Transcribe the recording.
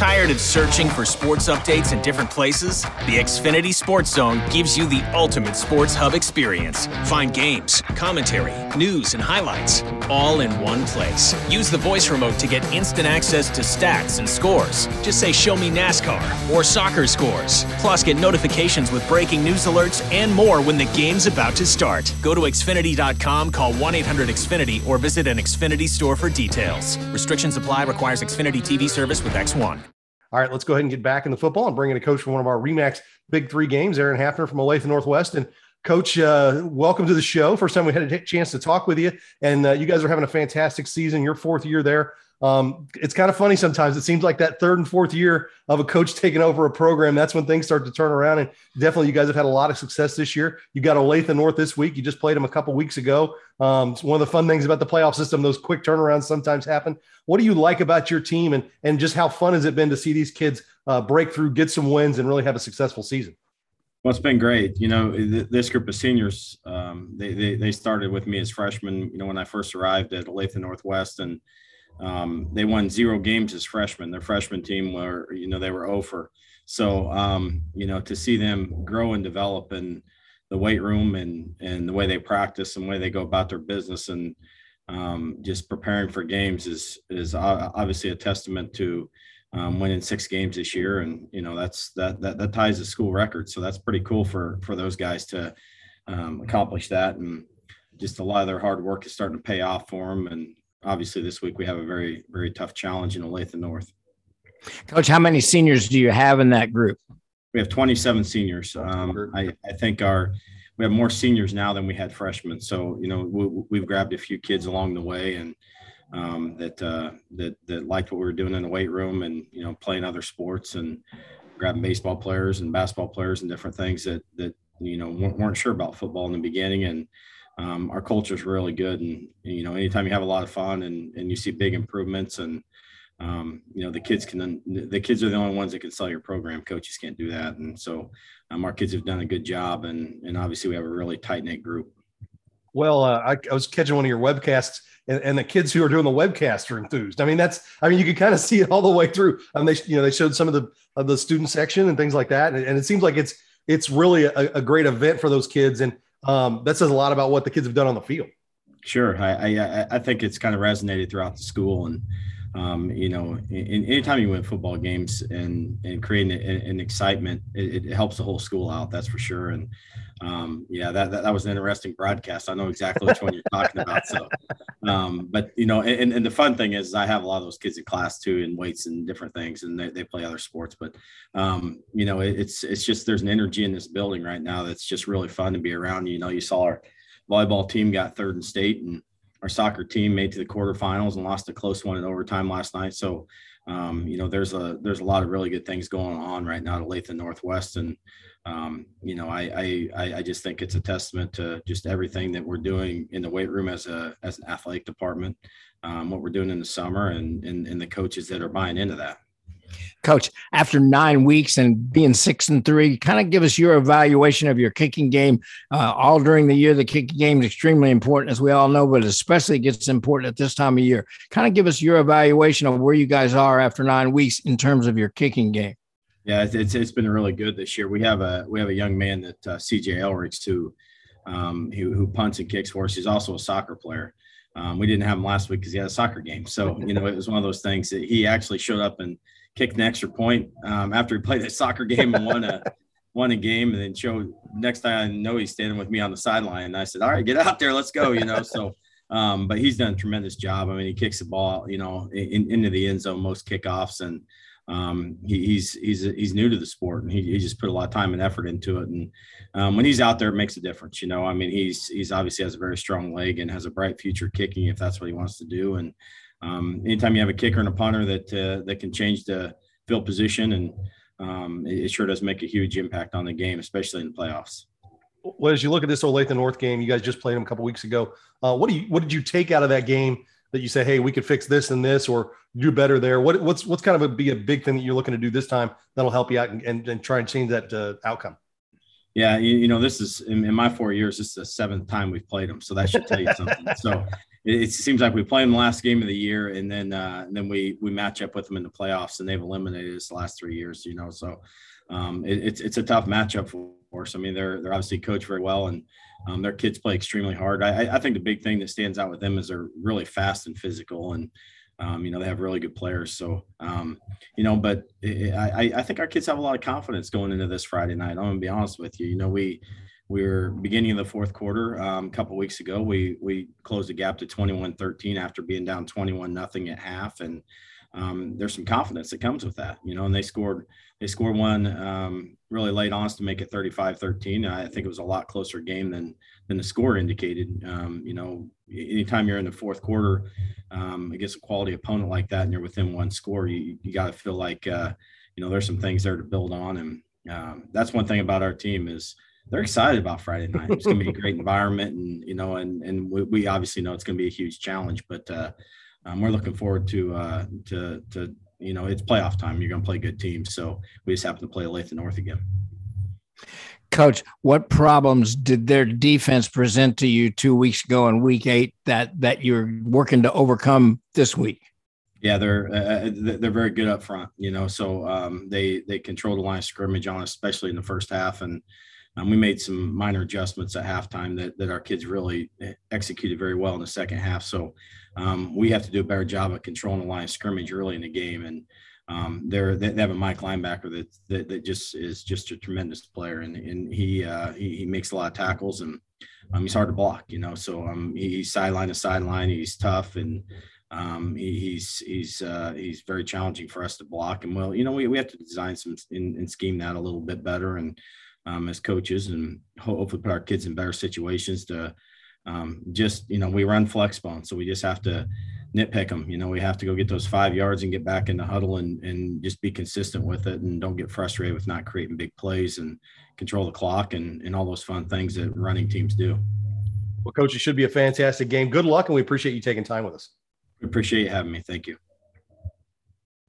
Tired of searching for sports updates in different places? The Xfinity Sports Zone gives you the ultimate sports hub experience. Find games, commentary, news, and highlights all in one place. Use the voice remote to get instant access to stats and scores. Just say, Show me NASCAR or soccer scores. Plus, get notifications with breaking news alerts and more when the game's about to start. Go to Xfinity.com, call 1 800 Xfinity, or visit an Xfinity store for details. Restrictions apply, requires Xfinity TV service with X1. All right, let's go ahead and get back in the football and bring in a coach from one of our Remax Big Three games, Aaron Hafner from Olathe Northwest. And Coach, uh, welcome to the show. First time we had a chance to talk with you, and uh, you guys are having a fantastic season. Your fourth year there. Um, it's kind of funny sometimes. It seems like that third and fourth year of a coach taking over a program, that's when things start to turn around. And definitely, you guys have had a lot of success this year. You got Olathe North this week. You just played them a couple weeks ago. Um, it's one of the fun things about the playoff system. Those quick turnarounds sometimes happen. What do you like about your team, and and just how fun has it been to see these kids uh, break through, get some wins, and really have a successful season? Well, it's been great. You know, this group of seniors, um, they, they, they started with me as freshmen. You know, when I first arrived at Olathe Northwest, and um, they won zero games as freshmen. Their freshman team were, you know, they were over. So, um, you know, to see them grow and develop in the weight room and and the way they practice and the way they go about their business and um, just preparing for games is is obviously a testament to um, winning six games this year, and you know that's that that that ties the school record. So that's pretty cool for for those guys to um, accomplish that, and just a lot of their hard work is starting to pay off for them. And obviously, this week we have a very very tough challenge in Olathe North. Coach, how many seniors do you have in that group? We have 27 seniors. Um, I, I think our we have more seniors now than we had freshmen. So you know we, have grabbed a few kids along the way and um, that uh, that that liked what we were doing in the weight room and you know playing other sports and grabbing baseball players and basketball players and different things that that you know weren't, weren't sure about football in the beginning and um, our culture is really good and you know anytime you have a lot of fun and and you see big improvements and um, you know the kids can the kids are the only ones that can sell your program. Coaches can't do that. And so um, our kids have done a good job and and obviously we have a really tight knit group. Well uh, I, I was catching one of your webcasts and, and, the kids who are doing the webcast are enthused. I mean, that's I mean, you can kind of see it all the way through. Mean, they you know they showed some of the of the student section and things like that, and, and it seems like it's it's really a, a, great event for those kids, and um, that says a lot about what the kids have done on the field. Sure, I I, I think it's kind of resonated throughout the school, and um, you know, in, anytime you win football games and and creating an, an excitement, it, it, helps the whole school out. That's for sure. And um, yeah, that, that, that was an interesting broadcast. I know exactly which one you're talking about. So, um, but you know, and, and the fun thing is, I have a lot of those kids in class too, in weights and different things, and they, they play other sports. But um, you know, it, it's it's just there's an energy in this building right now that's just really fun to be around. You know, you saw our volleyball team got third in state and our soccer team made to the quarterfinals and lost a close one in overtime last night. So, um, you know, there's a there's a lot of really good things going on right now to Olathe Northwest, and um, you know, I, I I just think it's a testament to just everything that we're doing in the weight room as a as an athletic department, um, what we're doing in the summer, and, and and the coaches that are buying into that. Coach, after nine weeks and being six and three, kind of give us your evaluation of your kicking game. Uh, all during the year, the kicking game is extremely important, as we all know, but especially gets important at this time of year. Kind of give us your evaluation of where you guys are after nine weeks in terms of your kicking game. Yeah, it's, it's been really good this year. We have a we have a young man that uh, CJ Elrics who, um, who who punts and kicks for us. He's also a soccer player. Um, we didn't have him last week because he had a soccer game. So you know it was one of those things that he actually showed up and kicked an extra point um, after he played a soccer game and won a won a game, and then showed next time I know he's standing with me on the sideline, and I said, "All right, get out there, let's go," you know. So, um, but he's done a tremendous job. I mean, he kicks the ball, you know, in, into the end zone most kickoffs, and um, he, he's he's he's new to the sport, and he, he just put a lot of time and effort into it. And um, when he's out there, it makes a difference. You know, I mean, he's he's obviously has a very strong leg and has a bright future kicking if that's what he wants to do, and um, anytime you have a kicker and a punter that uh, that can change the field position, and um, it, it, sure does make a huge impact on the game, especially in the playoffs. Well, as you look at this Olathe North game, you guys just played them a couple weeks ago. Uh, what do you what did you take out of that game that you say, hey, we could fix this and this, or do better there? What, what's what's kind of a, be a big thing that you're looking to do this time that'll help you out and, and, and try and change that uh, outcome? Yeah, you, you, know, this is in, in, my four years, this is the seventh time we've played them, so that should tell you something. so it, seems like we play them the last game of the year, and then uh, and then we we match up with them in the playoffs, and they've eliminated us the last three years. You know, so um, it, it's it's a tough matchup for us. I mean, they're they're obviously coached very well, and um, their kids play extremely hard. I, I think the big thing that stands out with them is they're really fast and physical, and um, you know they have really good players. So um, you know, but it, I I think our kids have a lot of confidence going into this Friday night. I'm gonna be honest with you. You know, we were beginning of the fourth quarter um, a couple weeks ago. We we closed the gap to 21-13 after being down 21 nothing at half, and um, there's some confidence that comes with that, you know. And they scored they scored one um, really late on us to make it 35-13. I think it was a lot closer game than than the score indicated. Um, you know, anytime you're in the fourth quarter um, against a quality opponent like that, and you're within one score, you you got to feel like uh, you know there's some things there to build on, and um, that's one thing about our team is they're excited about Friday night. It's going to be a great environment, and you know, and and we, we obviously know it's going to be a huge challenge, but uh, um, we're looking forward to uh, to to you know, it's playoff time. You're going to play good teams, so we just happen to play Olathe North again. Coach, what problems did their defense present to you two weeks ago in Week Eight that that you're working to overcome this week? Yeah, they're uh, uh they're very good up front, you know. So um, they they control the line of scrimmage on, especially in the first half, and um, we made some minor adjustments at halftime that, that our kids really executed very well in the second half. So um, we have to do a better job of controlling the line of scrimmage early in the game. And um, they're, they have a Mike linebacker that, that, that just is just a tremendous player. And, and he, uh, he, he makes a lot of tackles and um, he's hard to block, you know, so um, he's sideline to sideline. He's tough and um, he, he's he's uh, he's very challenging for us to block. And well, you know, we, we have to design some and scheme that a little bit better. And um, as coaches and hopefully put our kids in better situations to um, just, you know, we run flex bone. So we just have to nitpick them. You know, we have to go get those five yards and get back in the huddle and, and just be consistent with it and don't get frustrated with not creating big plays and control the clock and, and all those fun things that running teams do. Well, coach, it should be a fantastic game. Good luck. And we appreciate you taking time with us. We appreciate you having me. Thank you.